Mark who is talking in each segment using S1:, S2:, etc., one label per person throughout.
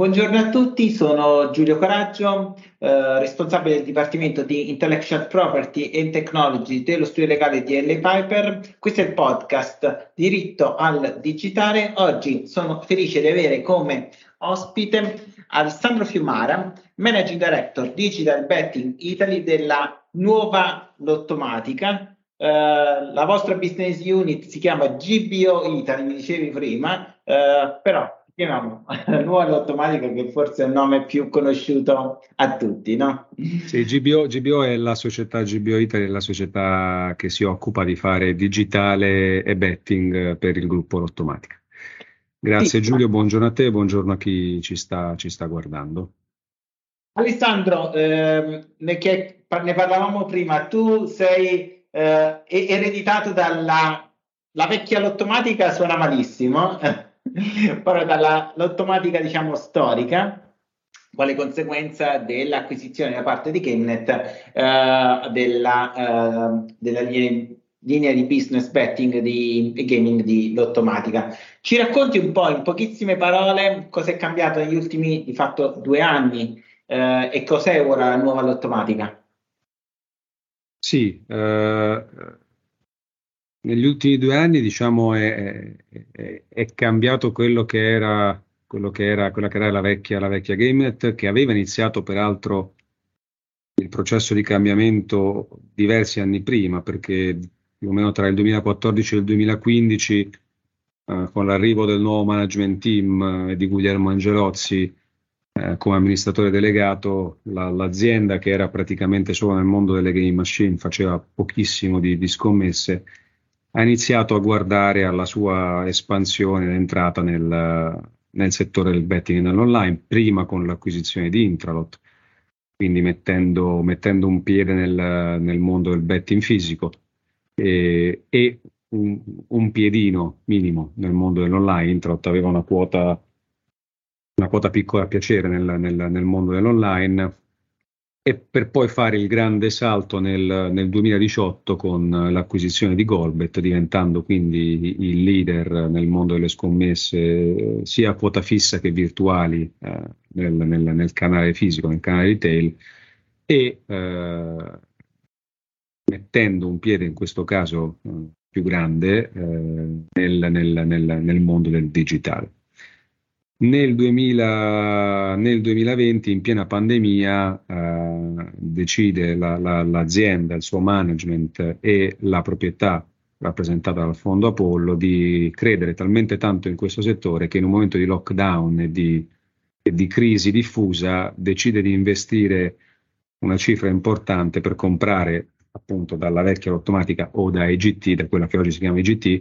S1: Buongiorno a tutti, sono Giulio Coraggio, eh, responsabile del Dipartimento di Intellectual Property and Technology dello studio legale di L. Piper. Questo è il podcast Diritto al Digitale. Oggi sono felice di avere come ospite Alessandro Fiumara, Managing Director Digital Betting Italy della nuova Lottomatica. Eh, la vostra business unit si chiama GBO Italy, mi dicevi prima, eh, però chiamiamo Nuova Automatica che forse è il nome più conosciuto a tutti, no?
S2: Sì, GBO, GBO è la società GBO Italy, è la società che si occupa di fare digitale e betting per il gruppo Lottomatica. Grazie sì. Giulio, buongiorno a te, buongiorno a chi ci sta, ci sta guardando.
S1: Alessandro, eh, ne, che, ne, parlavamo prima, tu sei eh, ereditato dalla la vecchia lottomatica, suona malissimo. Però dall'automatica, diciamo, storica, quale conseguenza dell'acquisizione da parte di Chemnet eh, della, eh, della linea, linea, di business betting di, gaming di Lottomatica. Ci racconti un po' in pochissime parole cosa è cambiato negli ultimi di fatto due anni eh, e cos'è ora la nuova Lottomatica?
S2: Sì, eh, negli ultimi due anni, diciamo, è, è, è cambiato quello che era, quello che era, quella che era la vecchia, la vecchia GameNet, che aveva iniziato peraltro il processo di cambiamento diversi anni prima, perché più o meno tra il 2014 e il 2015, eh, con l'arrivo del nuovo management team eh, di Guglielmo Angelozzi eh, come amministratore delegato, la, l'azienda che era praticamente solo nel mondo delle game machine, faceva pochissimo di, di scommesse, ha iniziato a guardare alla sua espansione ed entrata nel, nel settore del betting nell'online, prima con l'acquisizione di Intralot, quindi mettendo, mettendo un piede nel, nel, mondo del betting fisico e, e un, un, piedino minimo nel mondo dell'online. Intralot aveva una quota, una quota piccola a piacere nel, nel mondo dell'online, e per poi fare il grande salto nel, nel 2018 con l'acquisizione di Golbet, diventando quindi il leader nel mondo delle scommesse sia a quota fissa che virtuali eh, nel, nel, nel, canale fisico, nel canale retail e eh, mettendo un piede in questo caso eh, più grande eh, nel mondo del digitale. Nel, 2000, nel 2020, in piena pandemia, eh, decide la, la, l'azienda, il suo management e la proprietà rappresentata dal fondo Apollo di credere talmente tanto in questo settore che in un momento di lockdown e di, e di crisi diffusa decide di investire una cifra importante per comprare appunto dalla vecchia automatica o da IGT, da quella che oggi si chiama IGT,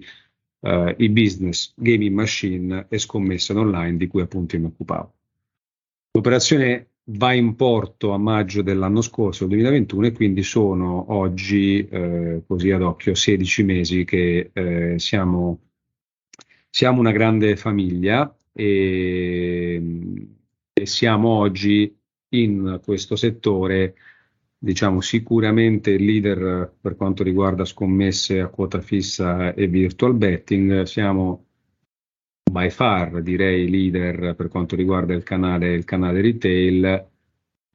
S2: uh, i business, gaming machine e scommesse online di cui appunto mi occupavo. L'operazione va in porto a maggio dell'anno scorso, 2021, e quindi sono oggi, eh, così ad occhio, 16 mesi che eh, siamo, siamo, una grande famiglia e, e siamo oggi in questo settore diciamo sicuramente il leader per quanto riguarda scommesse a quota fissa e virtual betting, siamo by far direi leader per quanto riguarda il canale, il canale retail,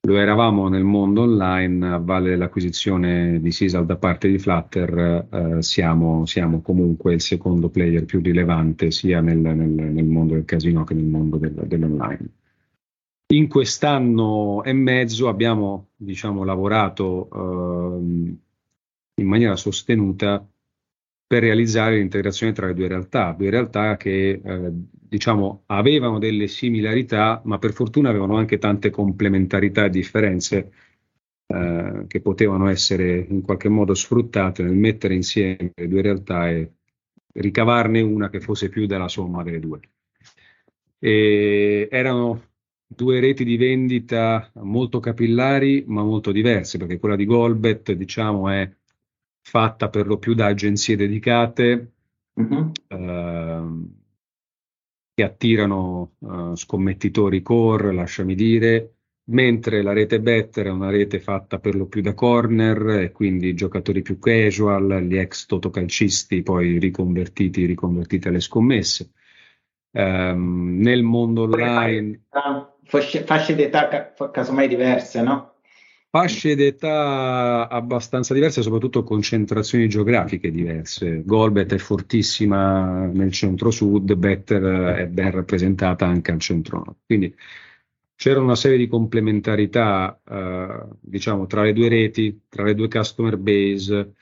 S2: lo eravamo nel mondo online, a valle dell'acquisizione di Sisal da parte di Flutter, eh, siamo, siamo, comunque il secondo player più rilevante sia nel, nel, nel mondo del casino che nel mondo del, dell'online. In quest'anno e mezzo abbiamo diciamo, lavorato eh, in maniera sostenuta per realizzare l'integrazione tra le due realtà, due realtà che eh, diciamo, avevano delle similarità, ma per fortuna avevano anche tante complementarità e differenze eh, che potevano essere in qualche modo sfruttate nel mettere insieme le due realtà e ricavarne una che fosse più della somma delle due. E erano due reti di vendita molto capillari ma molto diverse, perché quella di Golbet diciamo è fatta per lo più da agenzie dedicate uh-huh. eh, che attirano eh, scommettitori core, lasciami dire, mentre la rete Better è una rete fatta per lo più da corner e quindi giocatori più casual, gli ex totocalcisti poi riconvertiti, riconvertiti alle scommesse. Um, nel mondo online
S1: fasce, fasce d'età casomai diverse, no?
S2: Fasce d'età abbastanza diverse, soprattutto concentrazioni geografiche diverse. Golbet è fortissima nel centro-sud, Better è ben rappresentata anche al centro-nord. Quindi c'era una serie di complementarità, eh, diciamo, tra le due reti, tra le due customer base.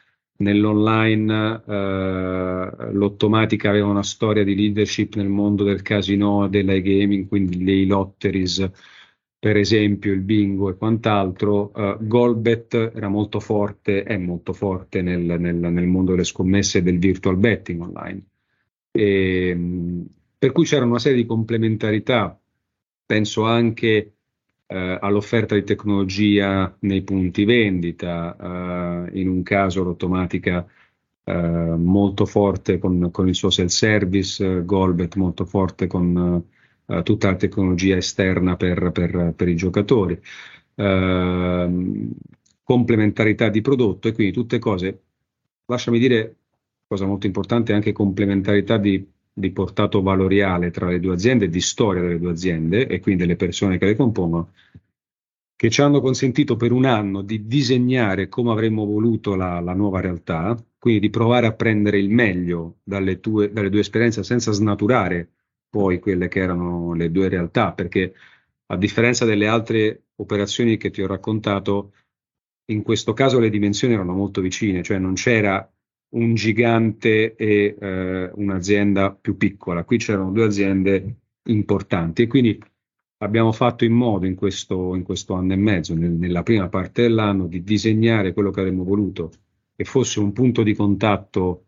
S2: Nell'online eh, l'Ottomatica aveva una storia di leadership nel mondo del casino, dell'iGaming, quindi le lotteries per esempio il bingo e quant'altro, uh, Golbet era molto forte, è molto forte nel, nel, nel, mondo delle scommesse e del virtual betting online. E, per cui c'era una serie di complementarità, penso anche uh, all'offerta di tecnologia nei punti vendita, uh, in un caso l'automatica molto forte con, con, il suo self-service, Golbet molto forte con uh, tutta la tecnologia esterna per, per, per i giocatori, uh, complementarità di prodotto e quindi tutte cose, lasciami dire, cosa molto importante, anche complementarità di, di portato valoriale tra le due aziende, di storia delle due aziende e quindi delle persone che le compongono, che ci hanno consentito per un anno di disegnare come avremmo voluto la, la nuova realtà, quindi di provare a prendere il meglio dalle, tue, dalle due esperienze senza snaturare poi quelle che erano le due realtà, perché a differenza delle altre operazioni che ti ho raccontato, in questo caso le dimensioni erano molto vicine, cioè non c'era un gigante e eh, un'azienda più piccola, qui c'erano due aziende importanti e quindi abbiamo fatto in modo in questo, in questo anno e mezzo, nel, nella prima parte dell'anno, di disegnare quello che avremmo voluto che fosse un punto di contatto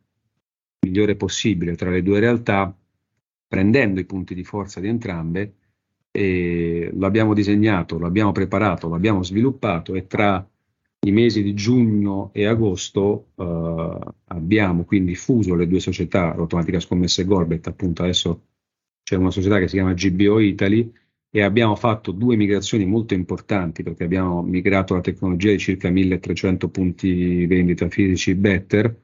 S2: migliore possibile tra le due realtà prendendo i punti di forza di entrambe, e l'abbiamo disegnato, l'abbiamo preparato, l'abbiamo sviluppato e tra i mesi di giugno e agosto eh, abbiamo quindi fuso le due società, l'Automatica Scommesse e Gorbet, appunto adesso c'è una società che si chiama GBO Italy e abbiamo fatto due migrazioni molto importanti perché abbiamo migrato la tecnologia di circa 1300 punti vendita fisici Better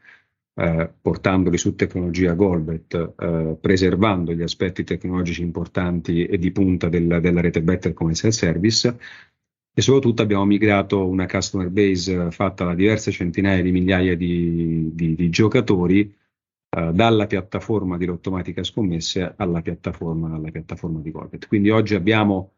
S2: eh, portandoli su tecnologia Golbet, eh, preservando gli aspetti tecnologici importanti e di punta del, della rete Better come self-service e soprattutto abbiamo migrato una customer base fatta da diverse centinaia di migliaia di, di, di giocatori eh, dalla piattaforma di Lottomatica Scommesse alla piattaforma, alla piattaforma di Golbet. Quindi oggi abbiamo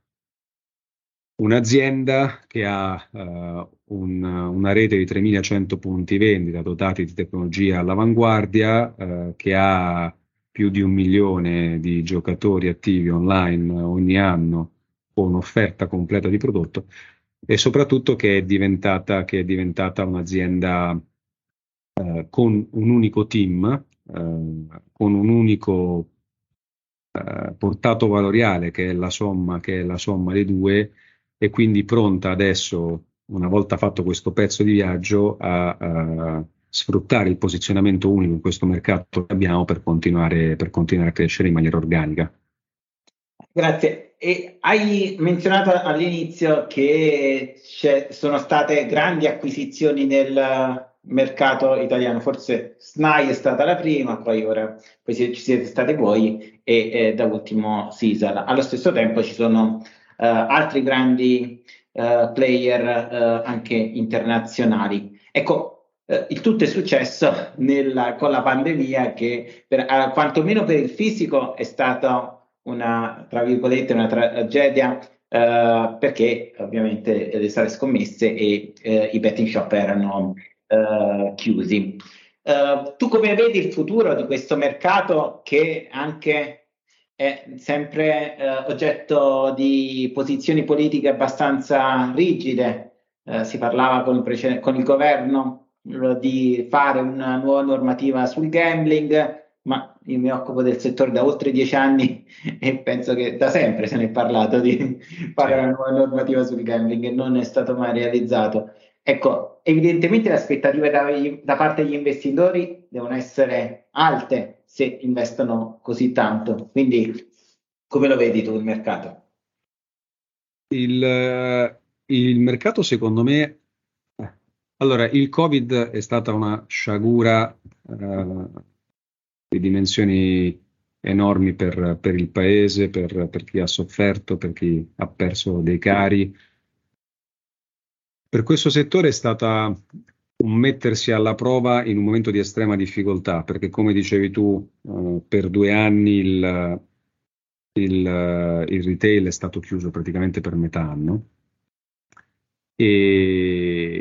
S2: un'azienda che ha uh, un, una rete di 3.100 punti vendita dotati di tecnologia all'avanguardia, uh, che ha più di un milione di giocatori attivi online ogni anno con un'offerta completa di prodotto e soprattutto che è diventata, che è diventata un'azienda uh, con un unico team, con un unico portato valoriale che è la somma, che è la somma dei due e quindi pronta adesso, una volta fatto questo pezzo di viaggio, a, a sfruttare il posizionamento unico in questo mercato che abbiamo per continuare, per continuare a crescere in maniera organica.
S1: Grazie. E hai menzionato all'inizio che sono state grandi acquisizioni nel mercato italiano, forse SNAI è stata la prima, poi ora poi ci siete stati voi e eh, da ultimo Sisal. Allo stesso tempo ci sono eh, altri grandi eh, player eh, anche internazionali. Ecco, il tutto è successo nella, con la pandemia che per, quantomeno per il fisico è stata una, tra virgolette, una tragedia Uh, perché ovviamente le sale scommesse e uh, i betting shop erano uh, chiusi. tu come vedi il futuro di questo mercato che anche è sempre eh, oggetto di posizioni politiche abbastanza rigide. Eh, si parlava con il, prece- con il governo eh, di fare una nuova normativa sul gambling, ma io mi occupo del settore da oltre dieci anni e penso che da sempre se ne è parlato di fare una nuova normativa sul gambling e non è stato mai realizzato. Ecco, evidentemente le aspettative da, da parte degli investitori devono essere alte se investono così tanto. Quindi come lo vedi tu il mercato?
S2: Il, il mercato secondo me, allora il Covid è stata una sciagura uh, di dimensioni enormi per, per il paese, per, per, chi ha sofferto, per chi ha perso dei cari. Per questo settore è stata un mettersi alla prova in un momento di estrema difficoltà, perché come dicevi tu, eh, per due anni il, il, il, retail è stato chiuso praticamente per metà anno. E,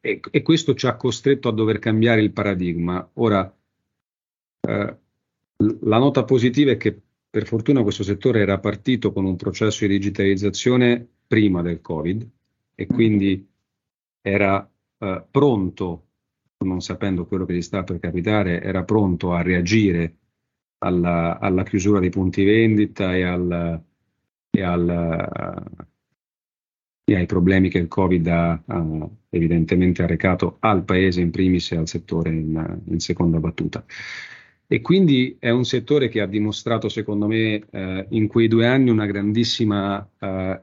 S2: e, e, questo ci ha costretto a dover cambiare il paradigma. Ora, eh, la nota positiva è che per fortuna questo settore era partito con un processo di digitalizzazione prima del Covid e quindi era eh, pronto, non sapendo quello che gli sta per capitare, era pronto a reagire alla, alla chiusura dei punti vendita e, al, e, al, e, ai problemi che il Covid ha, ha, evidentemente arrecato al paese in primis e al settore in, in, seconda battuta. E quindi è un settore che ha dimostrato, secondo me, eh, in quei due anni una grandissima eh,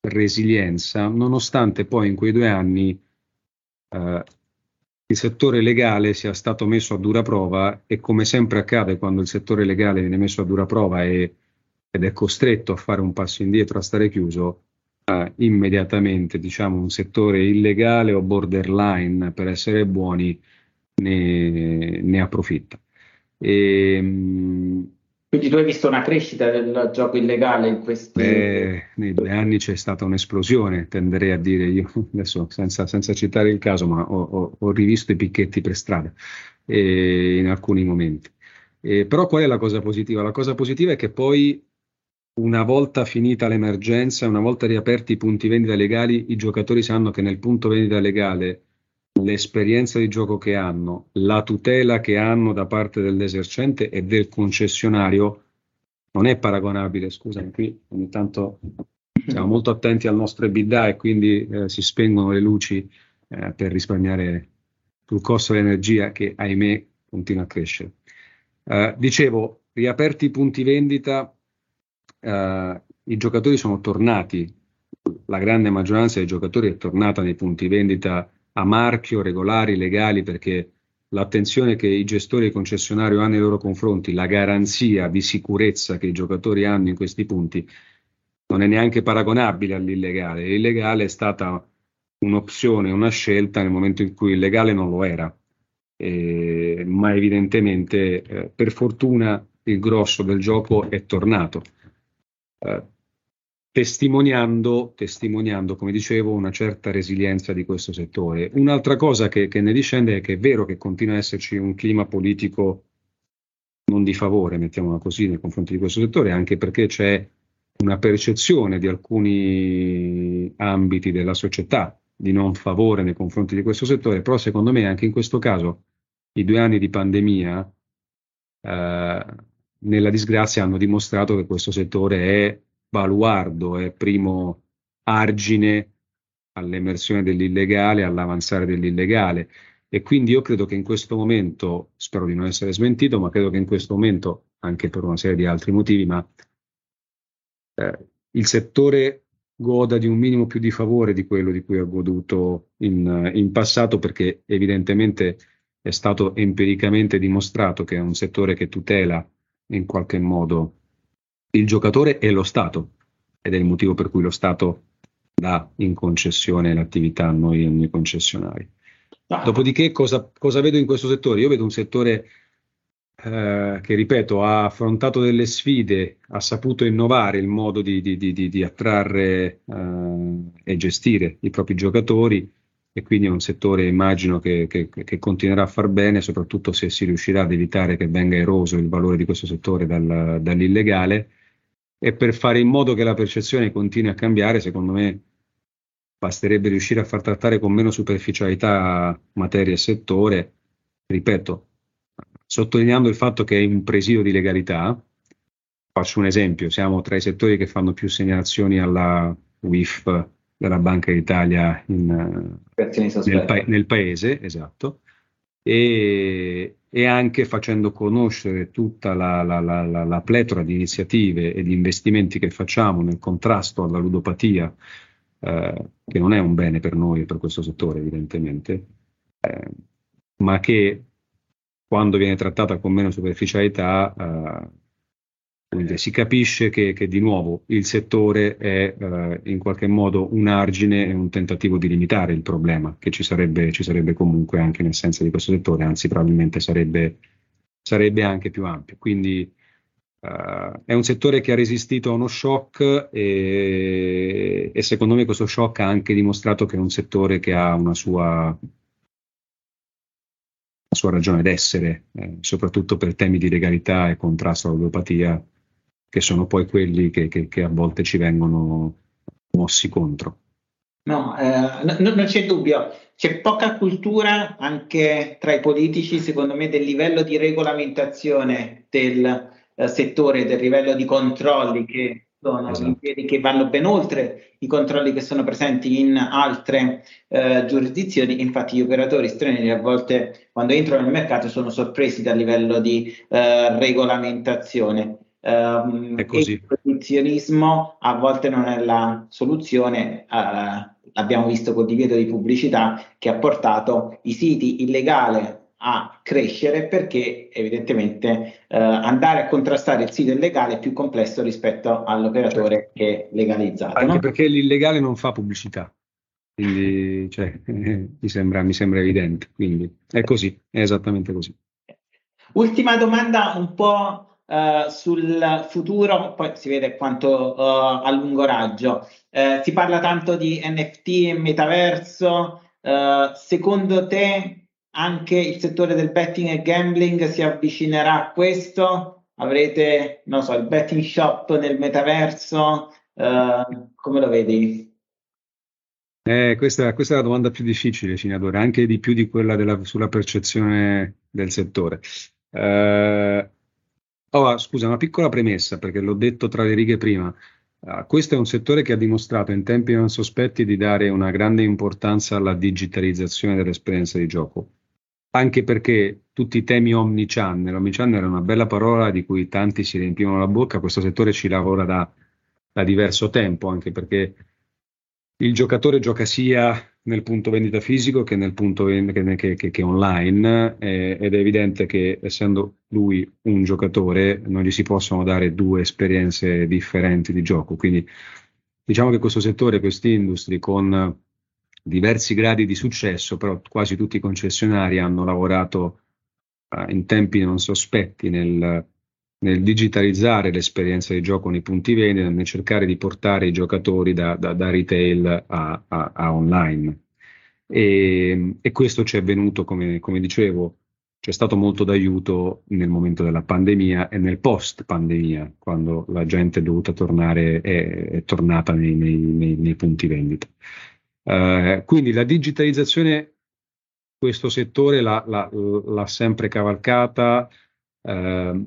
S2: resilienza, nonostante poi in quei due anni eh, il settore legale sia stato messo a dura prova e come sempre accade quando il settore legale viene messo a dura prova e, ed è costretto a fare un passo indietro, a stare chiuso, immediatamente diciamo un settore illegale o borderline per essere buoni ne, ne approfitta. E,
S1: ehm, quindi tu hai visto una crescita del gioco illegale in questi...
S2: Eh, nei due anni c'è stata un'esplosione, tenderei a dire io, adesso senza, senza citare il caso, ma ho, ho, ho rivisto i picchetti per strada eh, in alcuni momenti. Eh, però qual è la cosa positiva? La cosa positiva è che poi una volta finita l'emergenza, una volta riaperti i punti vendita legali, i giocatori sanno che nel punto vendita legale l'esperienza di gioco che hanno, la tutela che hanno da parte dell'esercente e del concessionario non è paragonabile. Scusami, qui ogni tanto siamo molto attenti al nostro EBITDA e quindi eh, si spengono le luci eh, per risparmiare sul costo dell'energia che ahimè continua a crescere. Eh, dicevo, riaperti i punti vendita, eh, i giocatori sono tornati, la grande maggioranza dei giocatori è tornata nei punti vendita a marchio, regolari, legali, perché l'attenzione che i gestori e i concessionari hanno nei loro confronti, la garanzia di sicurezza che i giocatori hanno in questi punti, non è neanche paragonabile all'illegale. L'illegale è stata un'opzione, una scelta nel momento in cui il legale non lo era, eh, ma evidentemente eh, per fortuna il grosso del gioco è tornato. Eh, testimoniando, testimoniando, come dicevo, una certa resilienza di questo settore. Un'altra cosa che, che, ne discende è che è vero che continua ad esserci un clima politico non di favore, mettiamola così, nei confronti di questo settore, anche perché c'è una percezione di alcuni ambiti della società di non favore nei confronti di questo settore, però secondo me anche in questo caso i due anni di pandemia eh, nella disgrazia hanno dimostrato che questo settore è baluardo, è primo argine all'emersione dell'illegale, all'avanzare dell'illegale. E quindi io credo che in questo momento, spero di non essere smentito, ma credo che in questo momento, anche per una serie di altri motivi, ma eh, il settore goda di un minimo più di favore di quello di cui ha goduto in, in passato, perché evidentemente è stato empiricamente dimostrato che è un settore che tutela in qualche modo il giocatore è lo Stato ed è il motivo per cui lo Stato dà in concessione l'attività a noi, a noi concessionari. Ah. Dopodiché cosa, cosa, vedo in questo settore? Io vedo un settore eh, che, ripeto, ha affrontato delle sfide, ha saputo innovare il modo di, di, di, di attrarre eh, e gestire i propri giocatori e quindi è un settore, immagino, che, che, che, continuerà a far bene, soprattutto se si riuscirà ad evitare che venga eroso il valore di questo settore dal, dall'illegale e per fare in modo che la percezione continui a cambiare, secondo me basterebbe riuscire a far trattare con meno superficialità materia e settore, ripeto, sottolineando il fatto che è un presidio di legalità. Faccio un esempio, siamo tra i settori che fanno più segnalazioni alla WIF della Banca d'Italia in, nel, pa- nel, paese, esatto, e, e anche facendo conoscere tutta la, la, la, la, pletora di iniziative e di investimenti che facciamo nel contrasto alla ludopatia, eh, che non è un bene per noi e per questo settore evidentemente, eh, ma che quando viene trattata con meno superficialità, eh, si capisce che, che, di nuovo il settore è eh, in qualche modo un argine e un tentativo di limitare il problema che ci sarebbe, ci sarebbe comunque anche nel senso di questo settore, anzi probabilmente sarebbe, sarebbe anche più ampio. Quindi Uh, è un settore che ha resistito a uno shock e, e, secondo me questo shock ha anche dimostrato che è un settore che ha una sua, sua ragione d'essere, eh, soprattutto per temi di legalità e contrasto all'odopatia, che sono poi quelli che, che, che a volte ci vengono mossi contro.
S1: No, eh, no, non c'è dubbio, c'è poca cultura anche tra i politici, secondo me, del livello di regolamentazione del eh, settore del livello di controlli che sono esatto. che vanno ben oltre i controlli che sono presenti in altre eh, giurisdizioni. Infatti, gli operatori stranieri a volte quando entrano nel mercato sono sorpresi dal livello di eh, regolamentazione. Um, è così. il protezionismo a volte non è la soluzione. Uh, l'abbiamo visto col divieto di pubblicità che ha portato i siti illegali a crescere perché evidentemente eh, andare a contrastare il sito illegale è più complesso rispetto all'operatore che è legalizzato.
S2: Anche
S1: no?
S2: perché l'illegale non fa pubblicità, quindi cioè, mi, sembra, mi sembra evidente, quindi è così, è esattamente così.
S1: Ultima domanda un po' Uh, sul futuro, poi si vede quanto uh, a lungo raggio. Uh, si parla tanto di NFT e metaverso. secondo te anche il settore del betting e gambling si avvicinerà a questo? Avrete, non so, il betting shop nel metaverso? Come lo vedi?
S2: Eh, questa, questa, è la domanda più difficile, Cinadore, anche di più di quella della, sulla percezione del settore. Oh, scusa, una piccola premessa, perché l'ho detto tra le righe prima. Uh, questo è un settore che ha dimostrato in tempi non sospetti di dare una grande importanza alla digitalizzazione dell'esperienza di gioco anche perché tutti i temi omnichannel, omnichannel è una bella parola di cui tanti si riempiono la bocca, questo settore ci lavora da, da diverso tempo, anche perché il giocatore gioca sia nel punto vendita fisico che nel punto che, che, che online eh, ed è evidente che essendo lui un giocatore non gli si possono dare due esperienze differenti di gioco. Quindi diciamo che questo settore, quest'industria con diversi gradi di successo, però quasi tutti i concessionari hanno lavorato uh, in tempi non sospetti nel, nel, digitalizzare l'esperienza di gioco nei punti vendita, nel cercare di portare i giocatori da, da, da retail a, a, a online. E, e, questo ci è venuto, come, come dicevo, c'è stato molto d'aiuto nel momento della pandemia e nel post pandemia, quando la gente è dovuta tornare, è, è tornata nei, nei, nei, nei punti vendita. Eh, quindi la digitalizzazione, questo settore l'ha, l'ha, l'ha sempre cavalcata. Eh,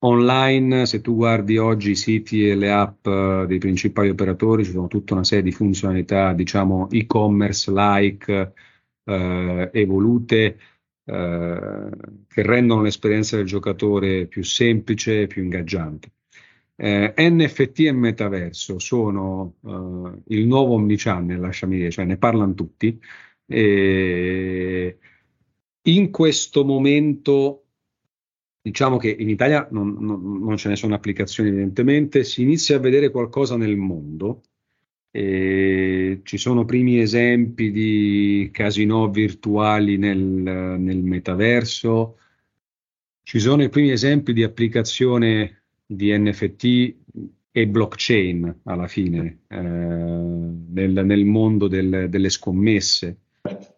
S2: online, se tu guardi oggi i siti e le app uh, dei principali operatori, ci sono tutta una serie di funzionalità, diciamo, e-commerce like, uh, evolute, che rendono l'esperienza del giocatore più semplice e più ingaggiante. Eh, NFT e metaverso sono uh, il nuovo omnichannel, lasciami dire, cioè ne parlano tutti. E in questo momento, diciamo che in Italia non, non, non, ce ne sono applicazioni evidentemente, si inizia a vedere qualcosa nel mondo. E ci sono primi esempi di casino virtuali nel, nel metaverso, ci sono i primi esempi di applicazione di NFT e blockchain alla fine eh, nel, nel, mondo del, delle scommesse,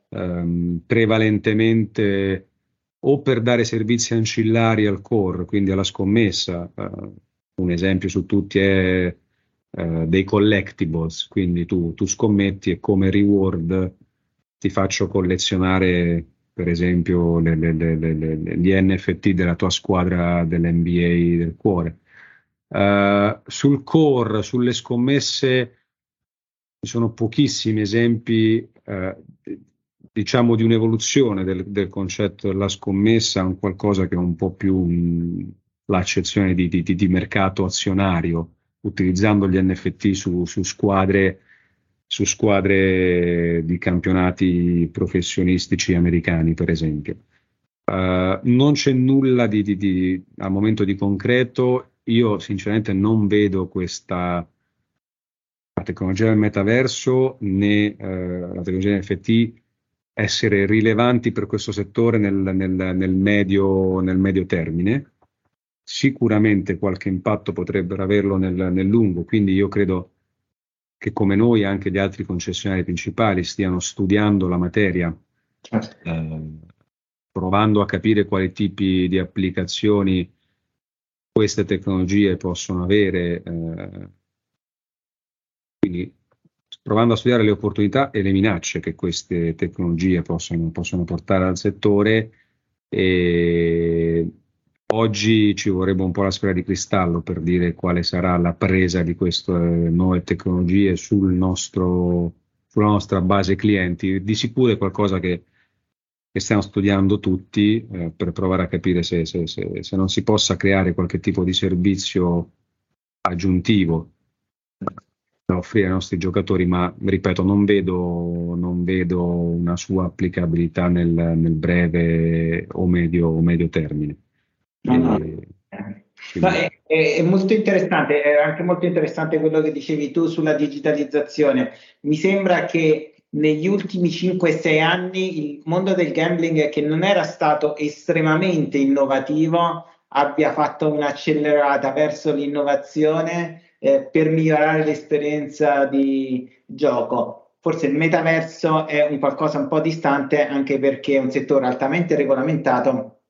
S2: eh, prevalentemente o per dare servizi ancillari al core, quindi alla scommessa. Eh, un esempio su tutti è eh, dei collectibles, quindi tu, tu scommetti e come reward ti faccio collezionare per esempio le, le, le, gli NFT della tua squadra dell'NBA del cuore. Uh, sul core, sulle scommesse, ci sono pochissimi esempi, uh, diciamo, di un'evoluzione del, del, concetto della scommessa, un qualcosa che è un po' più mh, l'accezione di, di, di, mercato azionario, utilizzando gli NFT su, su squadre su squadre di campionati professionistici americani, per esempio. Uh, non c'è nulla di, di, di, al momento di concreto. Io sinceramente non vedo questa la tecnologia del metaverso né uh, la tecnologia NFT essere rilevanti per questo settore nel, nel, nel, medio, nel medio termine. Sicuramente qualche impatto potrebbero averlo nel, nel lungo, quindi io credo che come noi anche gli altri concessionari principali stiano studiando la materia, eh, provando a capire quali tipi di applicazioni queste tecnologie possono avere. Eh, quindi provando a studiare le opportunità e le minacce che queste tecnologie possono, possono portare al settore. E oggi ci vorrebbe un po' la sfera di cristallo per dire quale sarà la presa di queste nuove tecnologie sul nostro, sulla nostra base clienti. Di sicuro è qualcosa che, che stiamo studiando tutti eh, per provare a capire se, se, se, se non si possa creare qualche tipo di servizio aggiuntivo offrire ai nostri giocatori, ma ripeto, non vedo, non vedo una sua applicabilità nel, nel breve o medio, o medio termine.
S1: No, no. No, è, è, molto interessante, è anche molto interessante quello che dicevi tu sulla digitalizzazione. Mi sembra che negli ultimi 5-6 anni il mondo del gambling, che non era stato estremamente innovativo, abbia fatto un'accelerata verso l'innovazione eh, per migliorare l'esperienza di gioco. Forse il metaverso è un qualcosa un po' distante anche perché è un settore altamente regolamentato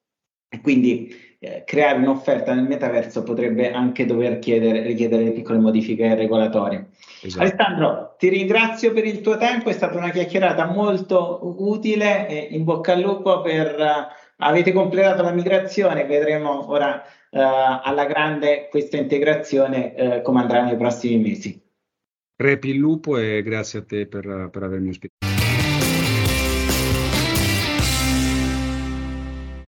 S1: e quindi eh, creare un'offerta nel metaverso potrebbe anche dover chiedere, richiedere piccole modifiche regolatorie. Esatto. Alessandro, ti ringrazio per il tuo tempo, è stata una chiacchierata molto utile in bocca al lupo per uh, avete completato la migrazione, vedremo ora alla grande questa integrazione uh, come andrà nei prossimi mesi.
S2: Repi il lupo e grazie a te per, per avermi ospitato.